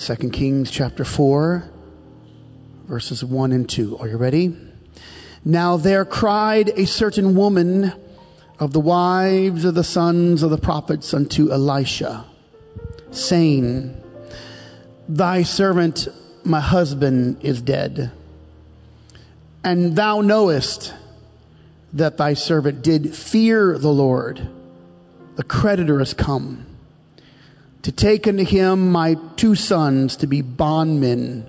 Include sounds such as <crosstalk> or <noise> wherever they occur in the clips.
2 Kings chapter 4, verses 1 and 2. Are you ready? Now there cried a certain woman of the wives of the sons of the prophets unto Elisha, saying, Thy servant, my husband, is dead. And thou knowest that thy servant did fear the Lord. The creditor is come to take unto him my two sons to be bondmen.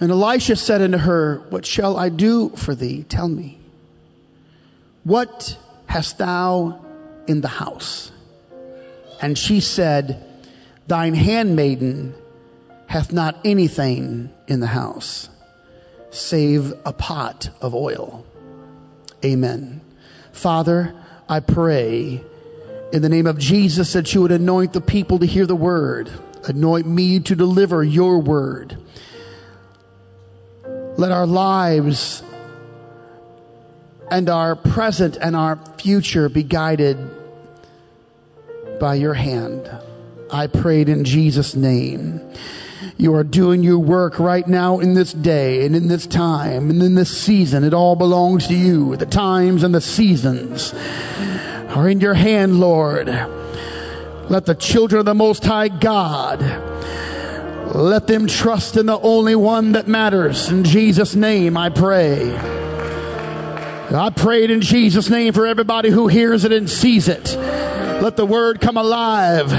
And Elisha said unto her, What shall I do for thee? Tell me. What hast thou in the house? And she said, Thine handmaiden hath not anything in the house save a pot of oil. Amen. Father, I pray in the name of Jesus that you would anoint the people to hear the word, anoint me to deliver your word. Let our lives and our present and our future be guided by your hand. I prayed in Jesus' name. You are doing your work right now in this day and in this time and in this season. It all belongs to you. The times and the seasons are in your hand, Lord. Let the children of the Most High God, let them trust in the only one that matters. In Jesus' name I pray. I prayed in Jesus' name for everybody who hears it and sees it. Let the word come alive.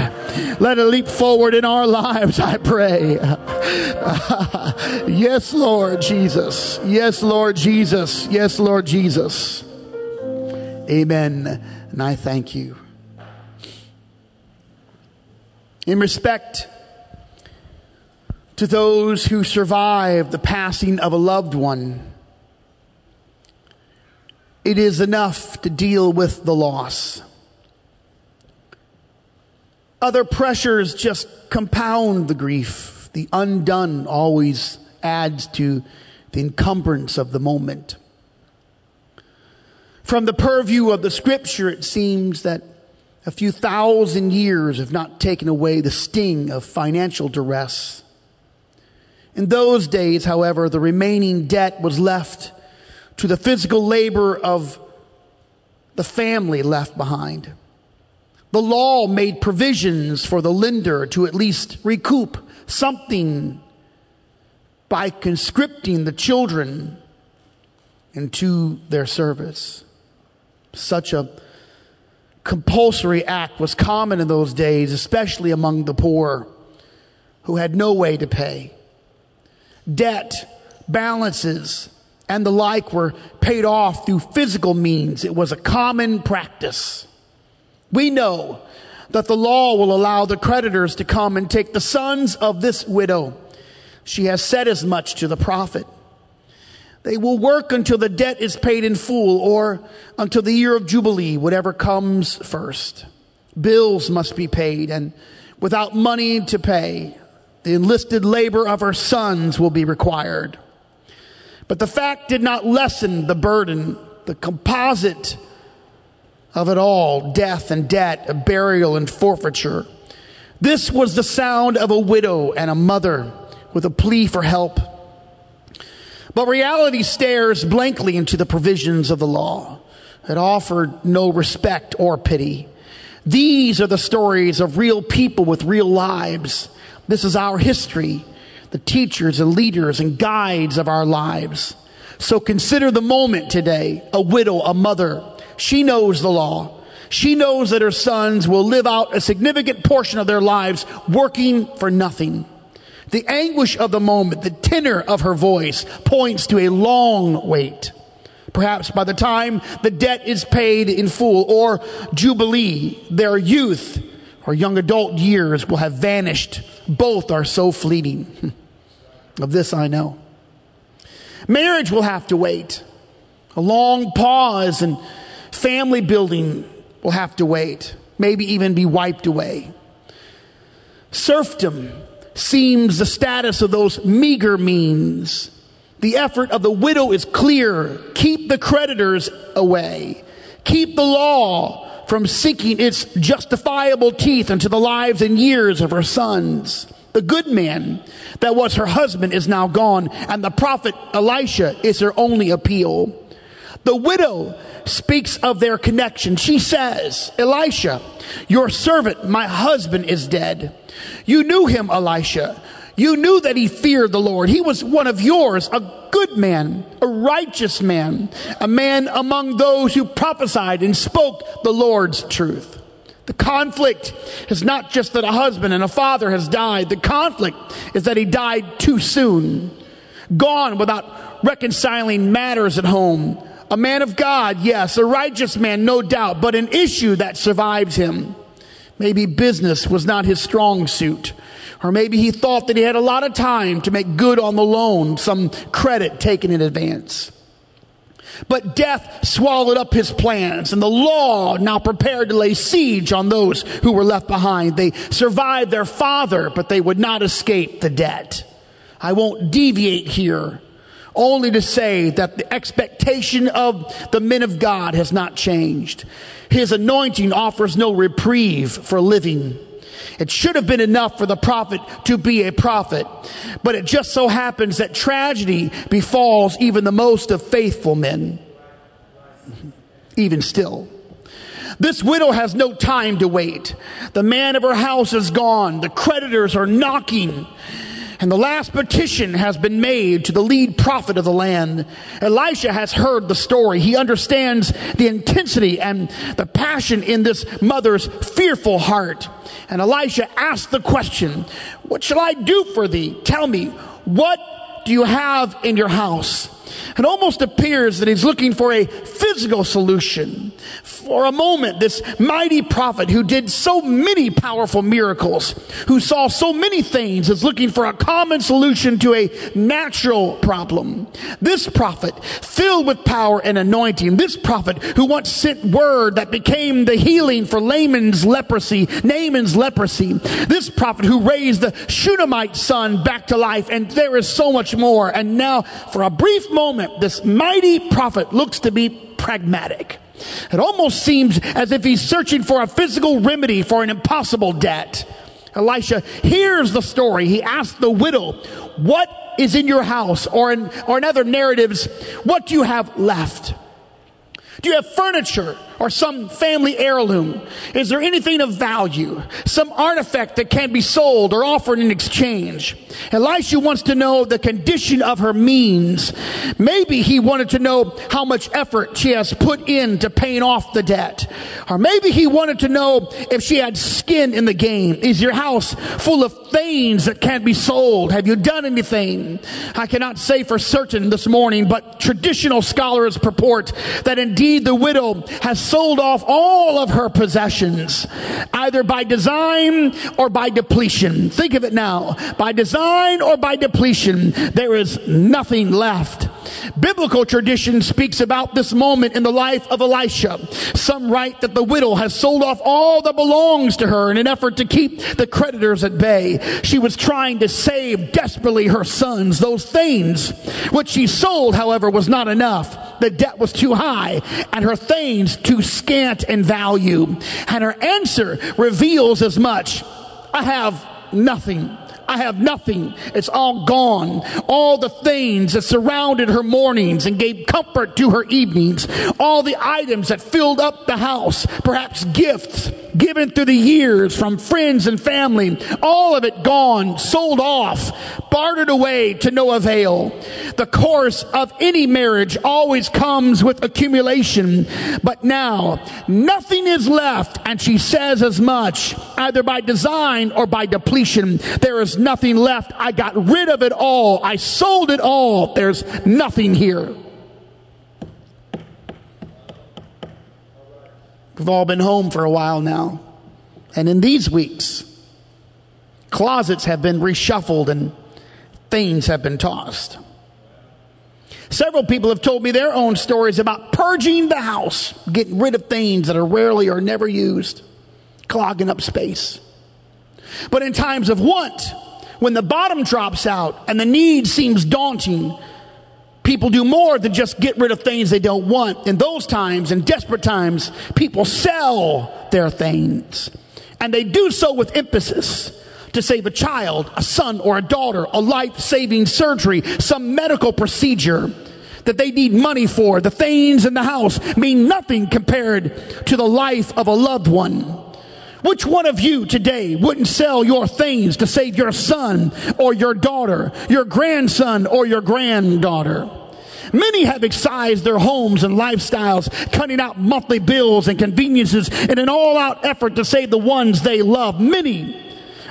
Let it leap forward in our <laughs> lives, I pray. <laughs> yes, Lord Jesus. Yes, Lord Jesus. Yes, Lord Jesus. Amen. And I thank you. In respect to those who survive the passing of a loved one, it is enough to deal with the loss. Other pressures just compound the grief. The undone always adds to the encumbrance of the moment. From the purview of the scripture, it seems that a few thousand years have not taken away the sting of financial duress. In those days, however, the remaining debt was left to the physical labor of the family left behind. The law made provisions for the lender to at least recoup something by conscripting the children into their service. Such a compulsory act was common in those days, especially among the poor who had no way to pay. Debt, balances, and the like were paid off through physical means. It was a common practice. We know that the law will allow the creditors to come and take the sons of this widow. She has said as much to the prophet. They will work until the debt is paid in full or until the year of Jubilee, whatever comes first. Bills must be paid and without money to pay, the enlisted labor of her sons will be required. But the fact did not lessen the burden, the composite of it all death and debt, burial and forfeiture. This was the sound of a widow and a mother with a plea for help. But reality stares blankly into the provisions of the law. It offered no respect or pity. These are the stories of real people with real lives. This is our history, the teachers and leaders and guides of our lives. So consider the moment today, a widow, a mother, she knows the law. She knows that her sons will live out a significant portion of their lives working for nothing. The anguish of the moment, the tenor of her voice points to a long wait. Perhaps by the time the debt is paid in full or jubilee, their youth or young adult years will have vanished. Both are so fleeting. <laughs> Of this I know. Marriage will have to wait. A long pause and Family building will have to wait, maybe even be wiped away. Serfdom seems the status of those meager means. The effort of the widow is clear. Keep the creditors away. Keep the law from sinking its justifiable teeth into the lives and years of her sons. The good man that was her husband is now gone, and the prophet Elisha is her only appeal. The widow speaks of their connection. She says, Elisha, your servant, my husband is dead. You knew him, Elisha. You knew that he feared the Lord. He was one of yours, a good man, a righteous man, a man among those who prophesied and spoke the Lord's truth. The conflict is not just that a husband and a father has died. The conflict is that he died too soon, gone without reconciling matters at home. A man of God, yes, a righteous man, no doubt, but an issue that survives him. Maybe business was not his strong suit. Or maybe he thought that he had a lot of time to make good on the loan, some credit taken in advance. But death swallowed up his plans, and the law now prepared to lay siege on those who were left behind. They survived their father, but they would not escape the debt. I won't deviate here, only to say that the expectation of the men of God has not changed. His anointing offers no reprieve for living it should have been enough for the prophet to be a prophet. But it just so happens that tragedy befalls even the most of faithful men. Even still. This widow has no time to wait. The man of her house is gone. The creditors are knocking. And the last petition has been made to the lead prophet of the land. Elisha has heard the story. He understands the intensity and the passion in this mother's fearful heart. And Elisha asked the question, What shall I do for thee? Tell me, what do you have in your house? It almost appears that he's looking for a physical solution. For a moment, this mighty prophet who did so many powerful miracles, who saw so many things, is looking for a common solution to a natural problem. This prophet, filled with power and anointing, this prophet who once sent word that became the healing for Layman's leprosy, Naaman's leprosy, this prophet who raised the Shunammite son back to life, and there is so much more. And now, for a brief moment, moment, this mighty prophet looks to be pragmatic. It almost seems as if he's searching for a physical remedy for an impossible debt. Elisha hears the story. He asks the widow, What is in your house? Or in, or in other narratives, What do you have left? Do you have furniture or some family heirloom? Is there anything of value? Some artifact that can be sold or offered in exchange? Elisha wants to know the condition of her means. Maybe he wanted to know how much effort she has put in to paying off the debt. Or maybe he wanted to know if she had skin in the game. Is your house full of things that can't be sold? Have you done anything? I cannot say for certain this morning, but traditional scholars purport that indeed the widow has sold off all of her possessions, either by design or by depletion. Think of it now. By design or by depletion, there is nothing left. Biblical tradition speaks about this moment in the life of Elisha. Some write that the widow has sold off all that belongs to her in an effort to keep the creditors at bay. She was trying to save desperately her sons. Those things which she sold, however, was not enough. The debt was too high and her things too scant in value. And her answer reveals as much. I have nothing. I have nothing. It's all gone. All the things that surrounded her mornings and gave comfort to her evenings. All the items that filled up the house. Perhaps gifts given through the years from friends and family. All of it gone, sold off, bartered away to no avail. The course of any marriage always comes with accumulation. But now, nothing is left. And she says as much, either by design or by depletion. There is nothing left. I got rid of it all. I sold it all. There's nothing here. We've all been home for a while now. And in these weeks, closets have been reshuffled and things have been tossed. Several people have told me their own stories about purging the house, getting rid of things that are rarely or never used, clogging up space. But in times of want, when the bottom drops out and the need seems daunting, People do more than just get rid of things they don't want. In those times, in desperate times, people sell their things. And they do so with emphasis to save a child, a son or a daughter, a life saving surgery, some medical procedure that they need money for. The things in the house mean nothing compared to the life of a loved one. Which one of you today wouldn't sell your things to save your son or your daughter, your grandson or your granddaughter? Many have excised their homes and lifestyles, cutting out monthly bills and conveniences in an all out effort to save the ones they love. Many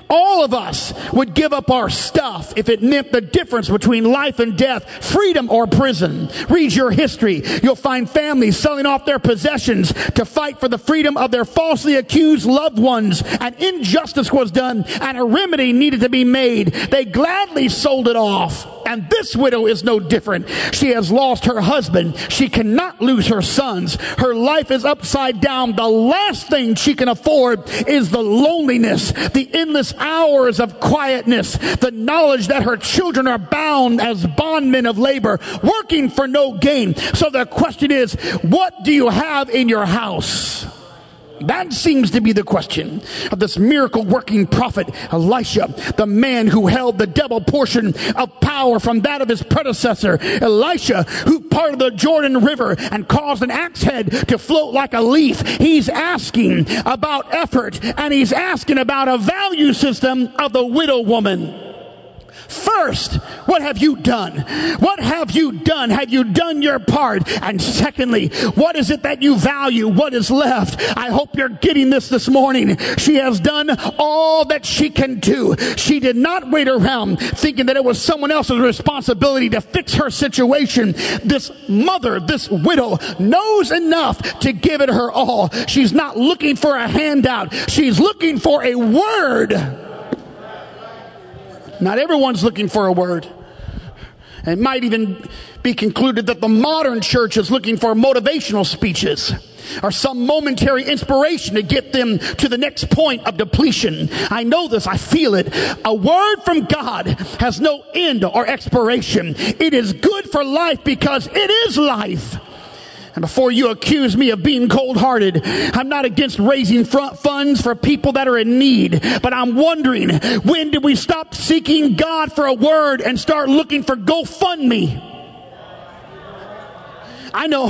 all of us would give up our stuff if it meant the difference between life and death, freedom or prison. Read your history. You'll find families selling off their possessions to fight for the freedom of their falsely accused loved ones. And injustice was done and a remedy needed to be made. They gladly sold it off. And this widow is no different. She has lost her husband. She cannot lose her sons. Her life is upside down. The last thing she can afford is the loneliness, the endless hours of quietness, the knowledge that her children are bound as bondmen of labor, working for no gain. So the question is, what do you have in your house? That seems to be the question of this miracle working prophet Elisha, the man who held the double portion of power from that of his predecessor, Elisha, who parted the Jordan River and caused an axe head to float like a leaf. He's asking about effort and he's asking about a value system of the widow woman. First, what have you done? What have you done? Have you done your part? And secondly, what is it that you value? What is left? I hope you're getting this this morning. She has done all that she can do. She did not wait around thinking that it was someone else's responsibility to fix her situation. This mother, this widow knows enough to give it her all. She's not looking for a handout. She's looking for a word. Not everyone's looking for a word. It might even be concluded that the modern church is looking for motivational speeches or some momentary inspiration to get them to the next point of depletion. I know this. I feel it. A word from God has no end or expiration. It is good for life because it is life. And before you accuse me of being cold hearted, I'm not against raising funds for people that are in need. But I'm wondering, when did we stop seeking God for a word and start looking for GoFundMe? I know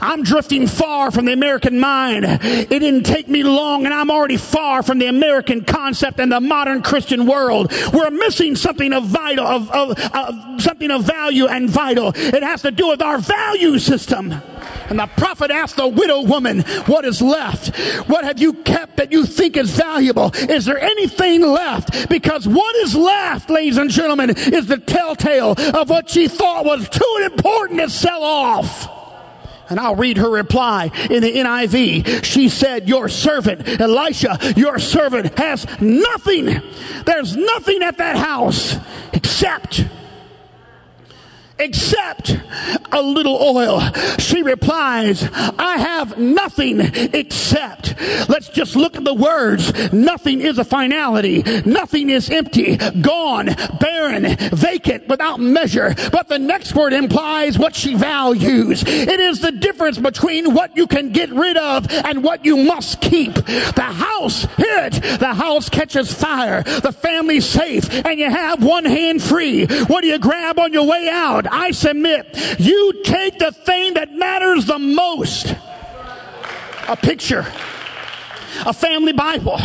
I'm drifting far from the American mind. It didn't take me long and I'm already far from the American concept and the modern Christian world. We're missing something of vital, of, of, of something of value and vital. It has to do with our value system. And the prophet asked the widow woman, what is left? What have you kept that you think is valuable? Is there anything left? Because what is left, ladies and gentlemen, is the telltale of what she thought was too important to sell off. And I'll read her reply in the NIV. She said, your servant, Elisha, your servant has nothing. There's nothing at that house except except a little oil. She replies, I have nothing except. Let's just look at the words. Nothing is a finality. Nothing is empty, gone, barren, vacant, without measure. But the next word implies what she values. It is the difference between what you can get rid of and what you must keep. The house, hear it, the house catches fire. The family's safe and you have one hand free. What do you grab on your way out? I submit. You take the thing that matters the most. A picture a family Bible,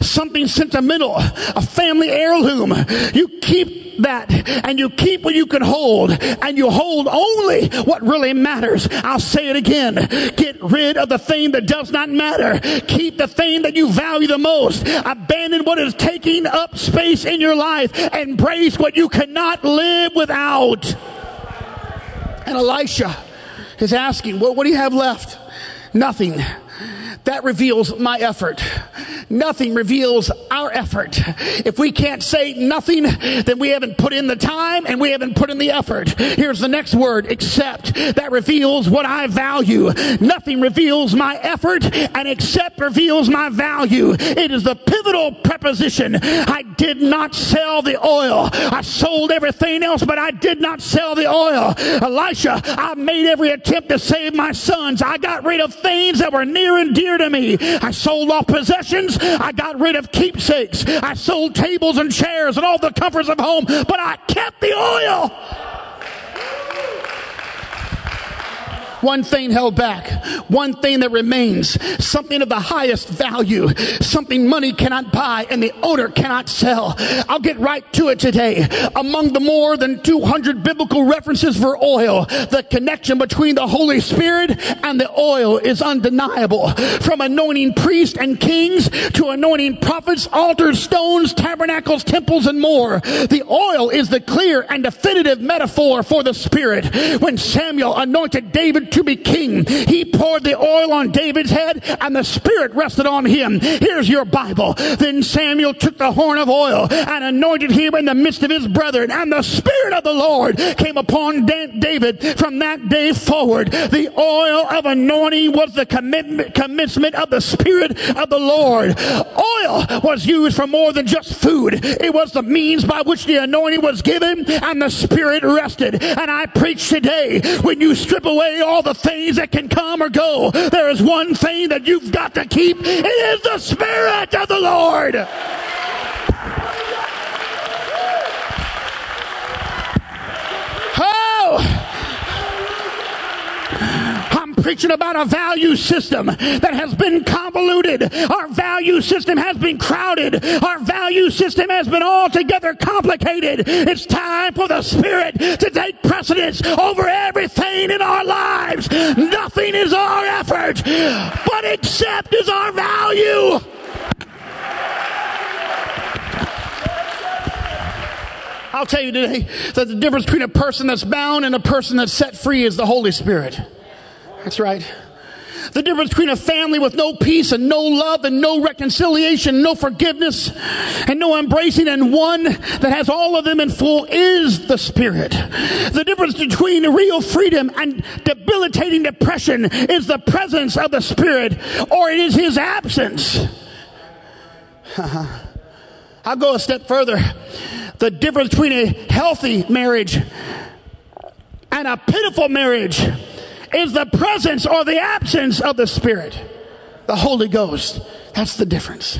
something sentimental, a family heirloom. You keep that and you keep what you can hold and you hold only what really matters. I'll say it again. Get rid of the thing that does not matter. Keep the thing that you value the most. Abandon what is taking up space in your life. Embrace what you cannot live without. And Elisha is asking, well, what do you have left? Nothing. That reveals my effort. Nothing reveals our effort. If we can't say nothing, then we haven't put in the time and we haven't put in the effort. Here's the next word, accept. That reveals what I value. Nothing reveals my effort and accept reveals my value. It is the pivotal preposition. I did not sell the oil. I sold everything else, but I did not sell the oil. Elisha, I made every attempt to save my sons. I got rid of things that were near and dear to me. I sold off possessions. I got rid of keepsakes. I sold tables and chairs and all the comforts of home, but I kept the oil. One thing held back. One thing that remains. Something of the highest value. Something money cannot buy and the owner cannot sell. I'll get right to it today. Among the more than 200 biblical references for oil, the connection between the Holy Spirit and the oil is undeniable. From anointing priests and kings to anointing prophets, altars, stones, tabernacles, temples, and more. The oil is the clear and definitive metaphor for the Spirit. When Samuel anointed David to be king. He poured the oil on David's head and the Spirit rested on him. Here's your Bible. Then Samuel took the horn of oil and anointed him in the midst of his brethren and the Spirit of the Lord came upon David from that day forward. The oil of anointing was the commencement of the Spirit of the Lord. Oil was used for more than just food. It was the means by which the anointing was given and the Spirit rested. And I preach today, when you strip away all all the things that can come or go. There is one thing that you've got to keep. It is the Spirit of the Lord. Oh! Preaching about a value system that has been convoluted. Our value system has been crowded. Our value system has been altogether complicated. It's time for the Spirit to take precedence over everything in our lives. Nothing is our effort, but accept is our value. I'll tell you today that the difference between a person that's bound and a person that's set free is the Holy Spirit. That's right. The difference between a family with no peace and no love and no reconciliation, no forgiveness and no embracing and one that has all of them in full is the Spirit. The difference between real freedom and debilitating depression is the presence of the Spirit or it is His absence. <laughs> I'll go a step further. The difference between a healthy marriage and a pitiful marriage is the presence or the absence of the Spirit, the Holy Ghost. That's the difference.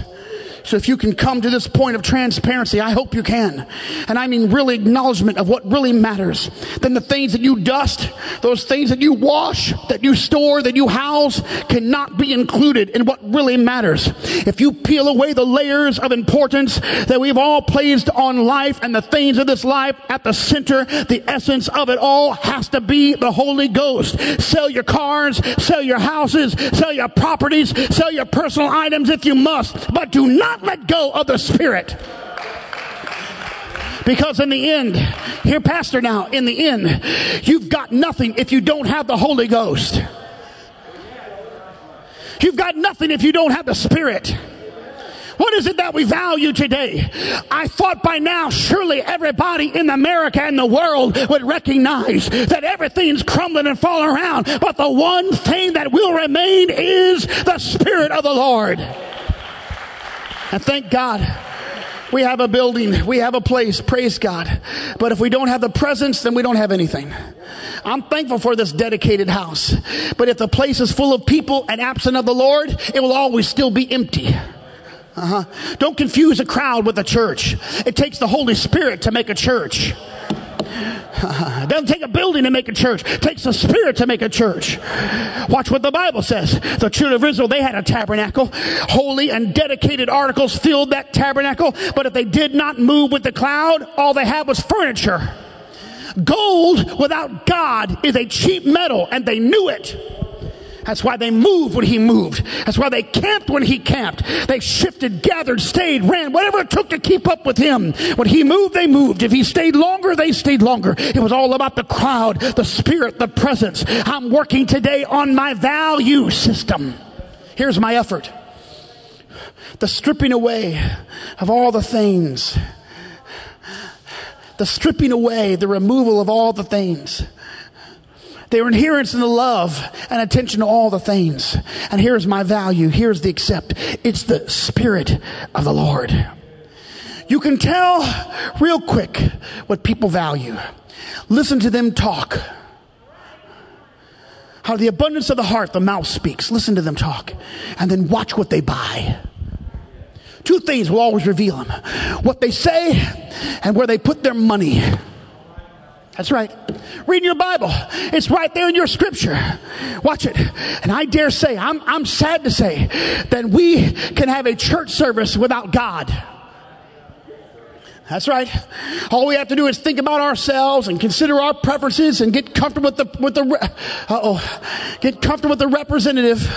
So if you can come to this point of transparency, I hope you can. And I mean really acknowledgement of what really matters. Then the things that you dust, those things that you wash, that you store, that you house, cannot be included in what really matters. If you peel away the layers of importance that we've all placed on life and the things of this life at the center, the essence of it all has to be the Holy Ghost. Sell your cars, sell your houses, sell your properties, sell your personal items if you must, but do not not let go of the Spirit. Because in the end, here, Pastor, now, in the end, you've got nothing if you don't have the Holy Ghost. You've got nothing if you don't have the Spirit. What is it that we value today? I thought by now surely everybody in America and the world would recognize that everything's crumbling and falling around. But the one thing that will remain is the Spirit of the Lord. And thank God we have a building, we have a place, praise God. But if we don't have the presence, then we don't have anything. I'm thankful for this dedicated house. But if the place is full of people and absent of the Lord, it will always still be empty. Uh-huh. Don't confuse a crowd with a church. It takes the Holy Spirit to make a church. It doesn't take a building to make a church. It takes a spirit to make a church. Watch what the Bible says. The children of Israel, they had a tabernacle. Holy and dedicated articles filled that tabernacle. But if they did not move with the cloud, all they had was furniture. Gold without God is a cheap metal and they knew it. That's why they moved when he moved. That's why they camped when he camped. They shifted, gathered, stayed, ran, whatever it took to keep up with him. When he moved, they moved. If he stayed longer, they stayed longer. It was all about the crowd, the spirit, the presence. I'm working today on my value system. Here's my effort. the stripping away of all the things, the stripping away, the removal of all the things. Their adherence in the love and attention to all the things. And here's my value. Here's the accept. It's the Spirit of the Lord. You can tell real quick what people value. Listen to them talk. How the abundance of the heart, the mouth speaks. Listen to them talk. And then watch what they buy. Two things will always reveal them what they say and where they put their money. That's right. Read your Bible. It's right there in your scripture. Watch it. And I dare say, I'm, I'm sad to say that we can have a church service without God. That's right. All we have to do is think about ourselves and consider our preferences and get comfortable with the, with the, oh, get comfortable with the representative.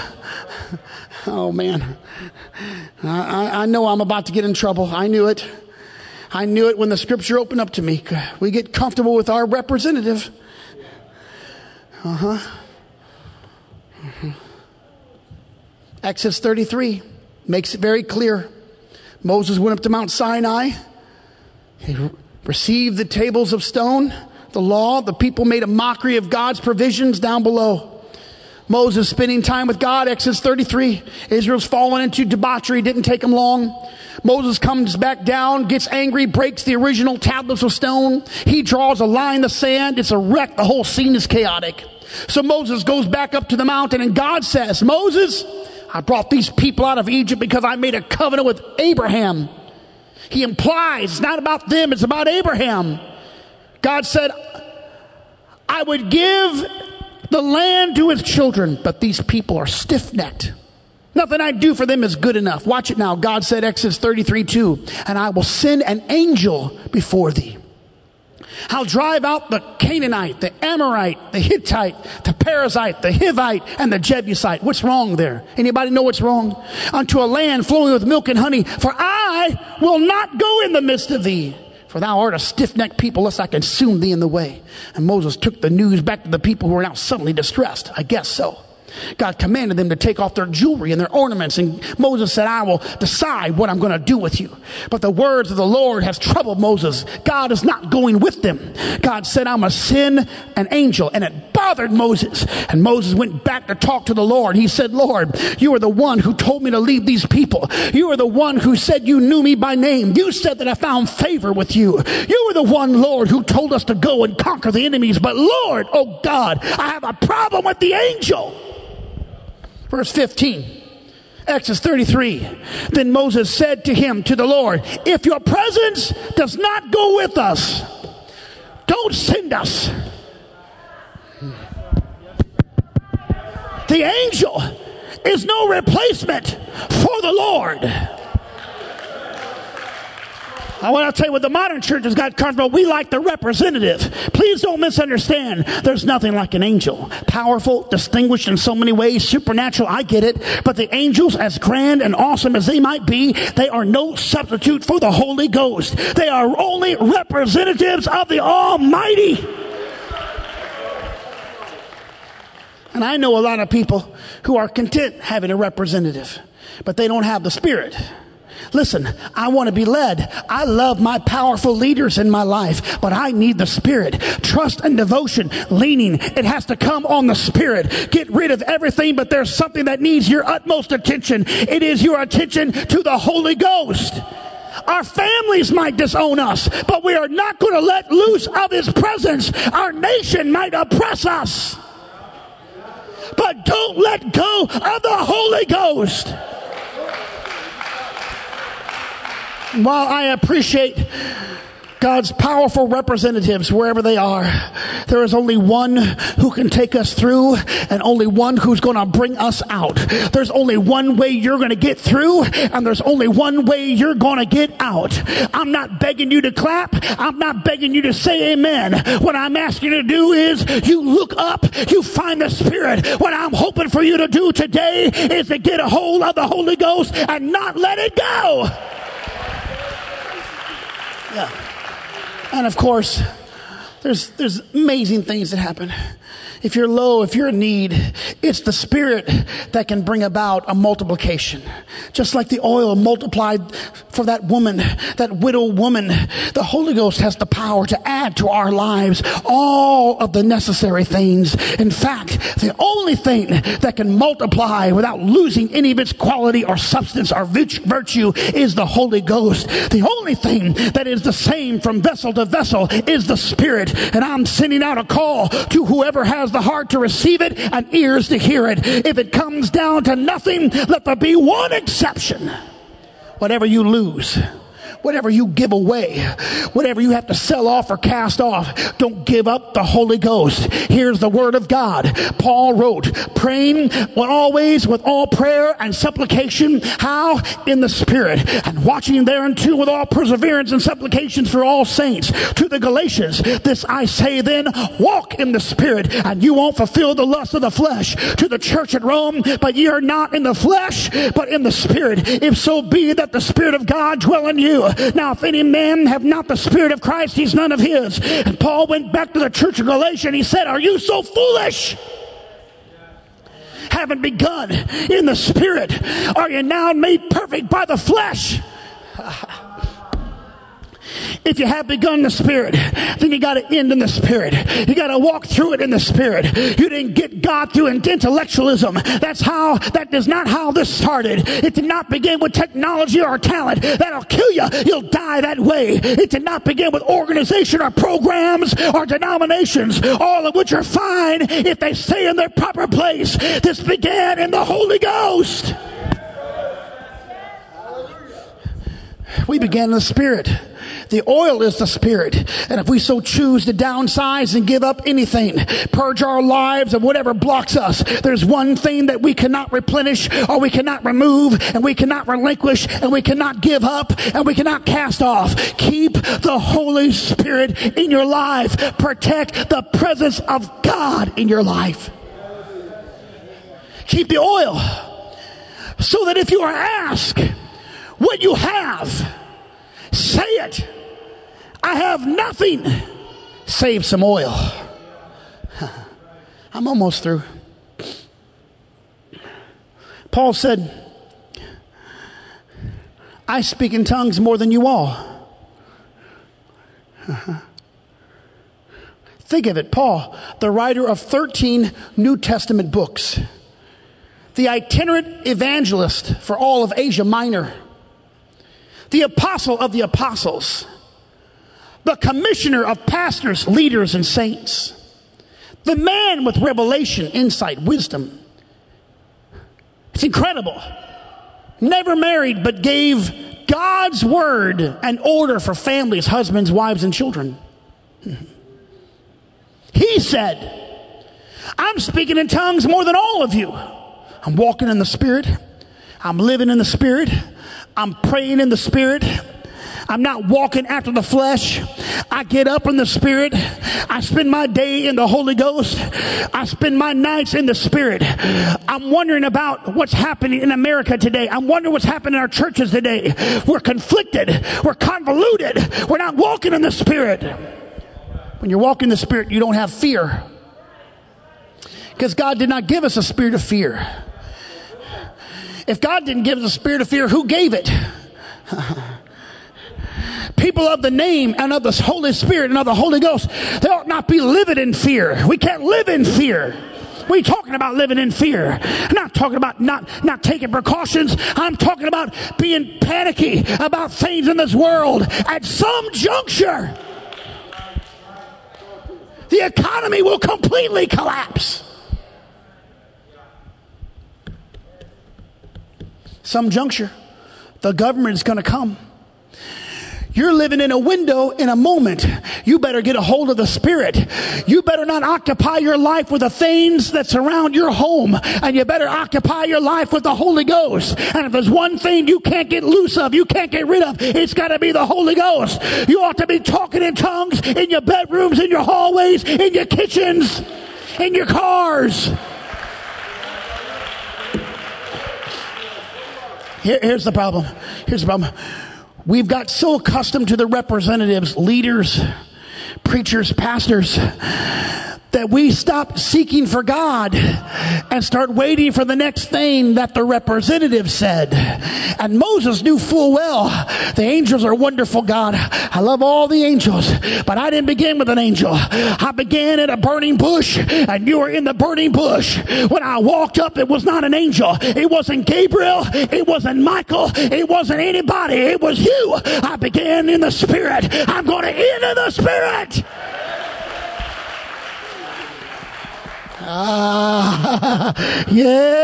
Oh man. I, I know I'm about to get in trouble. I knew it. I knew it when the scripture opened up to me. We get comfortable with our representative. Uh huh. Mm-hmm. Exodus 33 makes it very clear. Moses went up to Mount Sinai. He received the tables of stone, the law. The people made a mockery of God's provisions down below. Moses spending time with God, Exodus 33. Israel's fallen into debauchery, didn't take him long. Moses comes back down, gets angry, breaks the original tablets of stone. He draws a line in the sand. It's a wreck. The whole scene is chaotic. So Moses goes back up to the mountain and God says, Moses, I brought these people out of Egypt because I made a covenant with Abraham. He implies it's not about them, it's about Abraham. God said, I would give the land to his children, but these people are stiff necked. Nothing I do for them is good enough. Watch it now. God said, Exodus 33 2, and I will send an angel before thee. I'll drive out the Canaanite, the Amorite, the Hittite, the Perizzite, the Hivite, and the Jebusite. What's wrong there? Anybody know what's wrong? Unto a land flowing with milk and honey, for I will not go in the midst of thee. For thou art a stiff-necked people, lest I consume thee in the way. And Moses took the news back to the people who were now suddenly distressed. I guess so. God commanded them to take off their jewelry and their ornaments. And Moses said, I will decide what I'm going to do with you. But the words of the Lord has troubled Moses. God is not going with them. God said, I'm a sin an angel. And it bothered Moses. And Moses went back to talk to the Lord. He said, Lord, you are the one who told me to leave these people. You are the one who said you knew me by name. You said that I found favor with you. You were the one, Lord, who told us to go and conquer the enemies. But Lord, oh God, I have a problem with the angel. Verse 15. Exodus 33. Then Moses said to him, to the Lord, if your presence does not go with us, don't send us. The angel is no replacement for the Lord. I want to tell you what the modern church has got comfortable. We like the representative. Please don't misunderstand. There's nothing like an angel. Powerful, distinguished in so many ways, supernatural. I get it. But the angels, as grand and awesome as they might be, they are no substitute for the Holy Ghost. They are only representatives of the Almighty. And I know a lot of people who are content having a representative, but they don't have the Spirit. Listen, I want to be led. I love my powerful leaders in my life, but I need the Spirit. Trust and devotion, leaning, it has to come on the Spirit. Get rid of everything, but there's something that needs your utmost attention. It is your attention to the Holy Ghost. Our families might disown us, but we are not going to let loose of His presence. Our nation might oppress us. But don't let go of the Holy Ghost. While I appreciate God's powerful representatives wherever they are. There is only one who can take us through and only one who's going to bring us out. There's only one way you're going to get through and there's only one way you're going to get out. I'm not begging you to clap. I'm not begging you to say amen. What I'm asking you to do is you look up, you find the Spirit. What I'm hoping for you to do today is to get a hold of the Holy Ghost and not let it go. Yeah. And of course, there's, there's amazing things that happen. If you're low, if you're in need, it's the Spirit that can bring about a multiplication. Just like the oil multiplied for that woman, that widow woman, the Holy Ghost has the power to add to our lives all of the necessary things. In fact, the only thing that can multiply without losing any of its quality or substance or virtue is the Holy Ghost. The only thing that is the same from vessel to vessel is the Spirit. And I'm sending out a call to whoever has the heart to receive it and ears to hear it. If it comes down to nothing, let there be one exception. Whatever you lose, whatever you give away, whatever you have to sell off or cast off, don't give up the Holy Ghost. Here's the word of God. Paul wrote, praying always with all prayer and supplication. How? In the Spirit. And watching thereunto with all perseverance and supplications for all saints. To the Galatians, this I say then, walk in the Spirit and you won't fulfill the lust of the flesh. To the church at Rome, but ye are not in the flesh, but in the Spirit. If so be that the Spirit of God dwell in you. Now, if any man have not the Spirit of Christ, he's none of his. And Paul went back to the church of Galatia and he said, Are you so foolish? Haven't begun in the Spirit. Are you now made perfect by the flesh? <laughs> If you have begun the Spirit, then you got to end in the Spirit. You got to walk through it in the Spirit. You didn't get God through intellectualism. That's how, that is not how this started. It did not begin with technology or talent. That'll kill you. You'll die that way. It did not begin with organization or programs or denominations, all of which are fine if they stay in their proper place. This began in the Holy Ghost. We began in the Spirit. The oil is the Spirit. And if we so choose to downsize and give up anything, purge our lives of whatever blocks us, there's one thing that we cannot replenish or we cannot remove and we cannot relinquish and we cannot give up and we cannot cast off. Keep the Holy Spirit in your life. Protect the presence of God in your life. Keep the oil so that if you are asked what you have, Say it. I have nothing save some oil. <laughs> I'm almost through. Paul said, I speak in tongues more than you all. <laughs> Think of it, Paul, the writer of 13 New Testament books, the itinerant evangelist for all of Asia Minor the apostle of the apostles, the commissioner of pastors, leaders, and saints, the man with revelation, insight, wisdom. It's incredible. Never married, but gave God's word an order for families, husbands, wives, and children. <laughs> He said, I'm speaking in tongues more than all of you. I'm walking in the Spirit. I'm living in the Spirit. I'm praying in the Spirit. I'm not walking after the flesh. I get up in the Spirit. I spend my day in the Holy Ghost. I spend my nights in the Spirit. I'm wondering about what's happening in America today. I'm wondering what's happening in our churches today. We're conflicted. We're convoluted. We're not walking in the Spirit. When you're walking in the Spirit, you don't have fear. Because God did not give us a spirit of fear. If God didn't give us a spirit of fear, who gave it? <laughs> People of the name and of the Holy Spirit and of the Holy Ghost, they ought not be living in fear. We can't live in fear. We talking about living in fear. I'm not talking about not, not taking precautions. I'm talking about being panicky about things in this world. At some juncture, the economy will completely collapse. some juncture, the government is going to come. You're living in a window in a moment. You better get a hold of the Spirit. You better not occupy your life with the things that surround your home. And you better occupy your life with the Holy Ghost. And if there's one thing you can't get loose of, you can't get rid of, it's got to be the Holy Ghost. You ought to be talking in tongues in your bedrooms, in your hallways, in your kitchens, in your cars. Here, here's the problem. Here's the problem. We've got so accustomed to the representatives, leaders, preachers, pastors, that we stop seeking for God and start waiting for the next thing that the representative said. And Moses knew full well the angels are wonderful, God. I love all the angels, but I didn't begin with an angel. I began at a burning bush, and you were in the burning bush. When I walked up, it was not an angel. It wasn't Gabriel. It wasn't Michael. It wasn't anybody. It was you. I began in the spirit. I'm going to end in the spirit. Ah, <laughs> yay!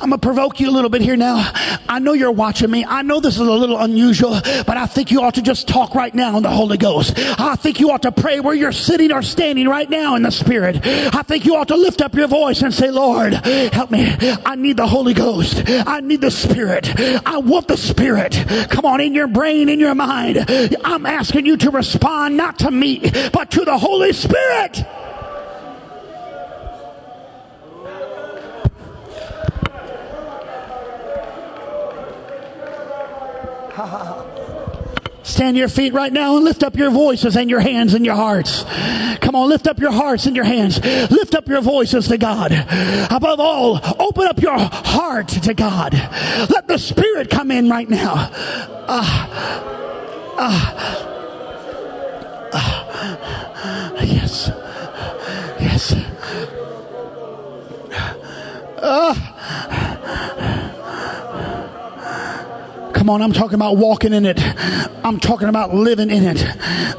I'm going to provoke you a little bit here now. I know you're watching me. I know this is a little unusual, but I think you ought to just talk right now in the Holy Ghost. I think you ought to pray where you're sitting or standing right now in the Spirit. I think you ought to lift up your voice and say, Lord, help me. I need the Holy Ghost. I need the Spirit. I want the Spirit. Come on, in your brain, in your mind. I'm asking you to respond not to me, but to the Holy Spirit. Stand your feet right now and lift up your voices and your hands and your hearts. Come on, lift up your hearts and your hands. Lift up your voices to God. Above all, open up your heart to God. Let the Spirit come in right now. Ah, ah, ah, yes, yes. Ah. Come on, I'm talking about walking in it. I'm talking about living in it.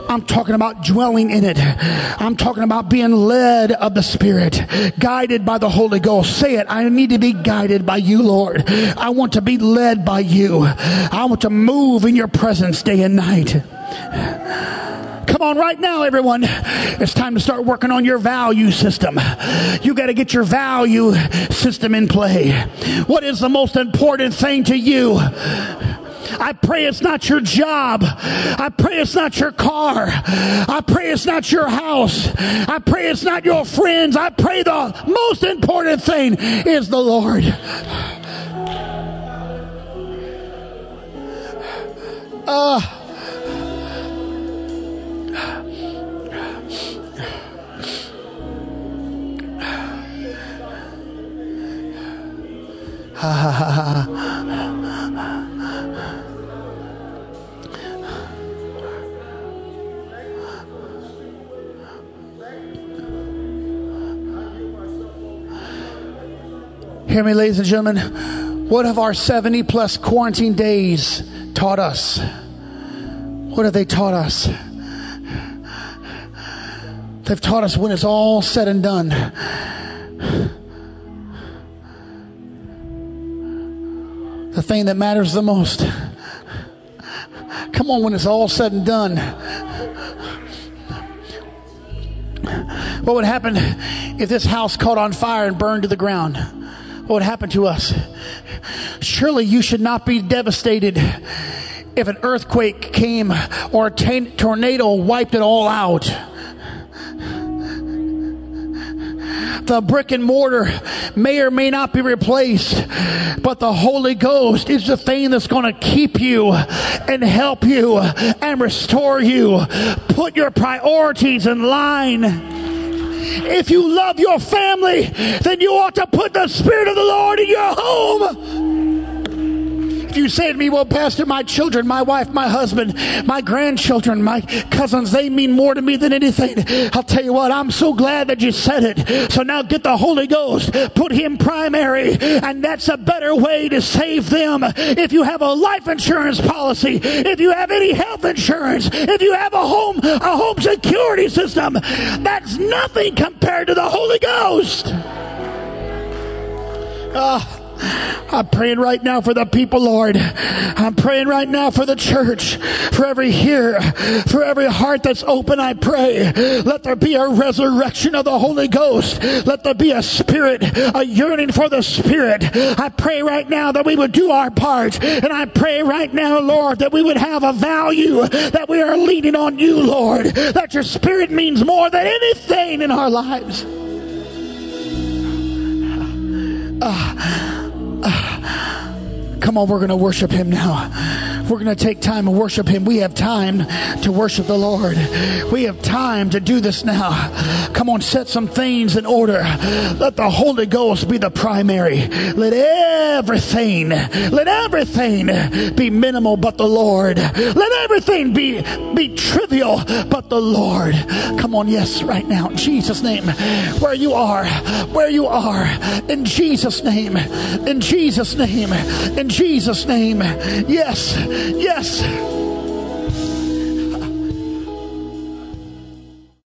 I'm talking about dwelling in it. I'm talking about being led of the Spirit, guided by the Holy Ghost. Say it. I need to be guided by you, Lord. I want to be led by you. I want to move in your presence day and night. Come on, right now, everyone. It's time to start working on your value system. You got to get your value system in play. What is the most important thing to you? I pray it's not your job. I pray it's not your car. I pray it's not your house. I pray it's not your friends. I pray the most important thing is the Lord. Uh, <laughs> Hear me, ladies and gentlemen. What have our 70 plus quarantine days taught us? What have they taught us? They've taught us when it's all said and done. The thing that matters the most. Come on, when it's all said and done. What would happen if this house caught on fire and burned to the ground? what would happen to us. Surely you should not be devastated if an earthquake came or a t- tornado wiped it all out. The brick and mortar may or may not be replaced, but the Holy Ghost is the thing that's going to keep you and help you and restore you. Put your priorities in line if you love your family, then you ought to put the Spirit of the Lord in your home. You say to me, well, Pastor, my children, my wife, my husband, my grandchildren, my cousins, they mean more to me than anything. I'll tell you what, I'm so glad that you said it. So now get the Holy Ghost, put Him primary, and that's a better way to save them. If you have a life insurance policy, if you have any health insurance, if you have a home, a home security system, that's nothing compared to the Holy Ghost. Uh, I'm praying right now for the people, Lord. I'm praying right now for the church, for every hearer, for every heart that's open. I pray. Let there be a resurrection of the Holy Ghost. Let there be a spirit, a yearning for the Spirit. I pray right now that we would do our part. And I pray right now, Lord, that we would have a value that we are leaning on you, Lord. That your Spirit means more than anything in our lives. Uh, <sighs> Come on, we're going to worship him now. We're going to take time and worship Him. We have time to worship the Lord. We have time to do this now. Come on, set some things in order. Let the Holy Ghost be the primary. Let everything, let everything be minimal but the Lord. Let everything be, be trivial but the Lord. Come on, yes, right now, in Jesus' name. Where you are, where you are, in Jesus' name, in Jesus' name, in Jesus' name. Yes, yes.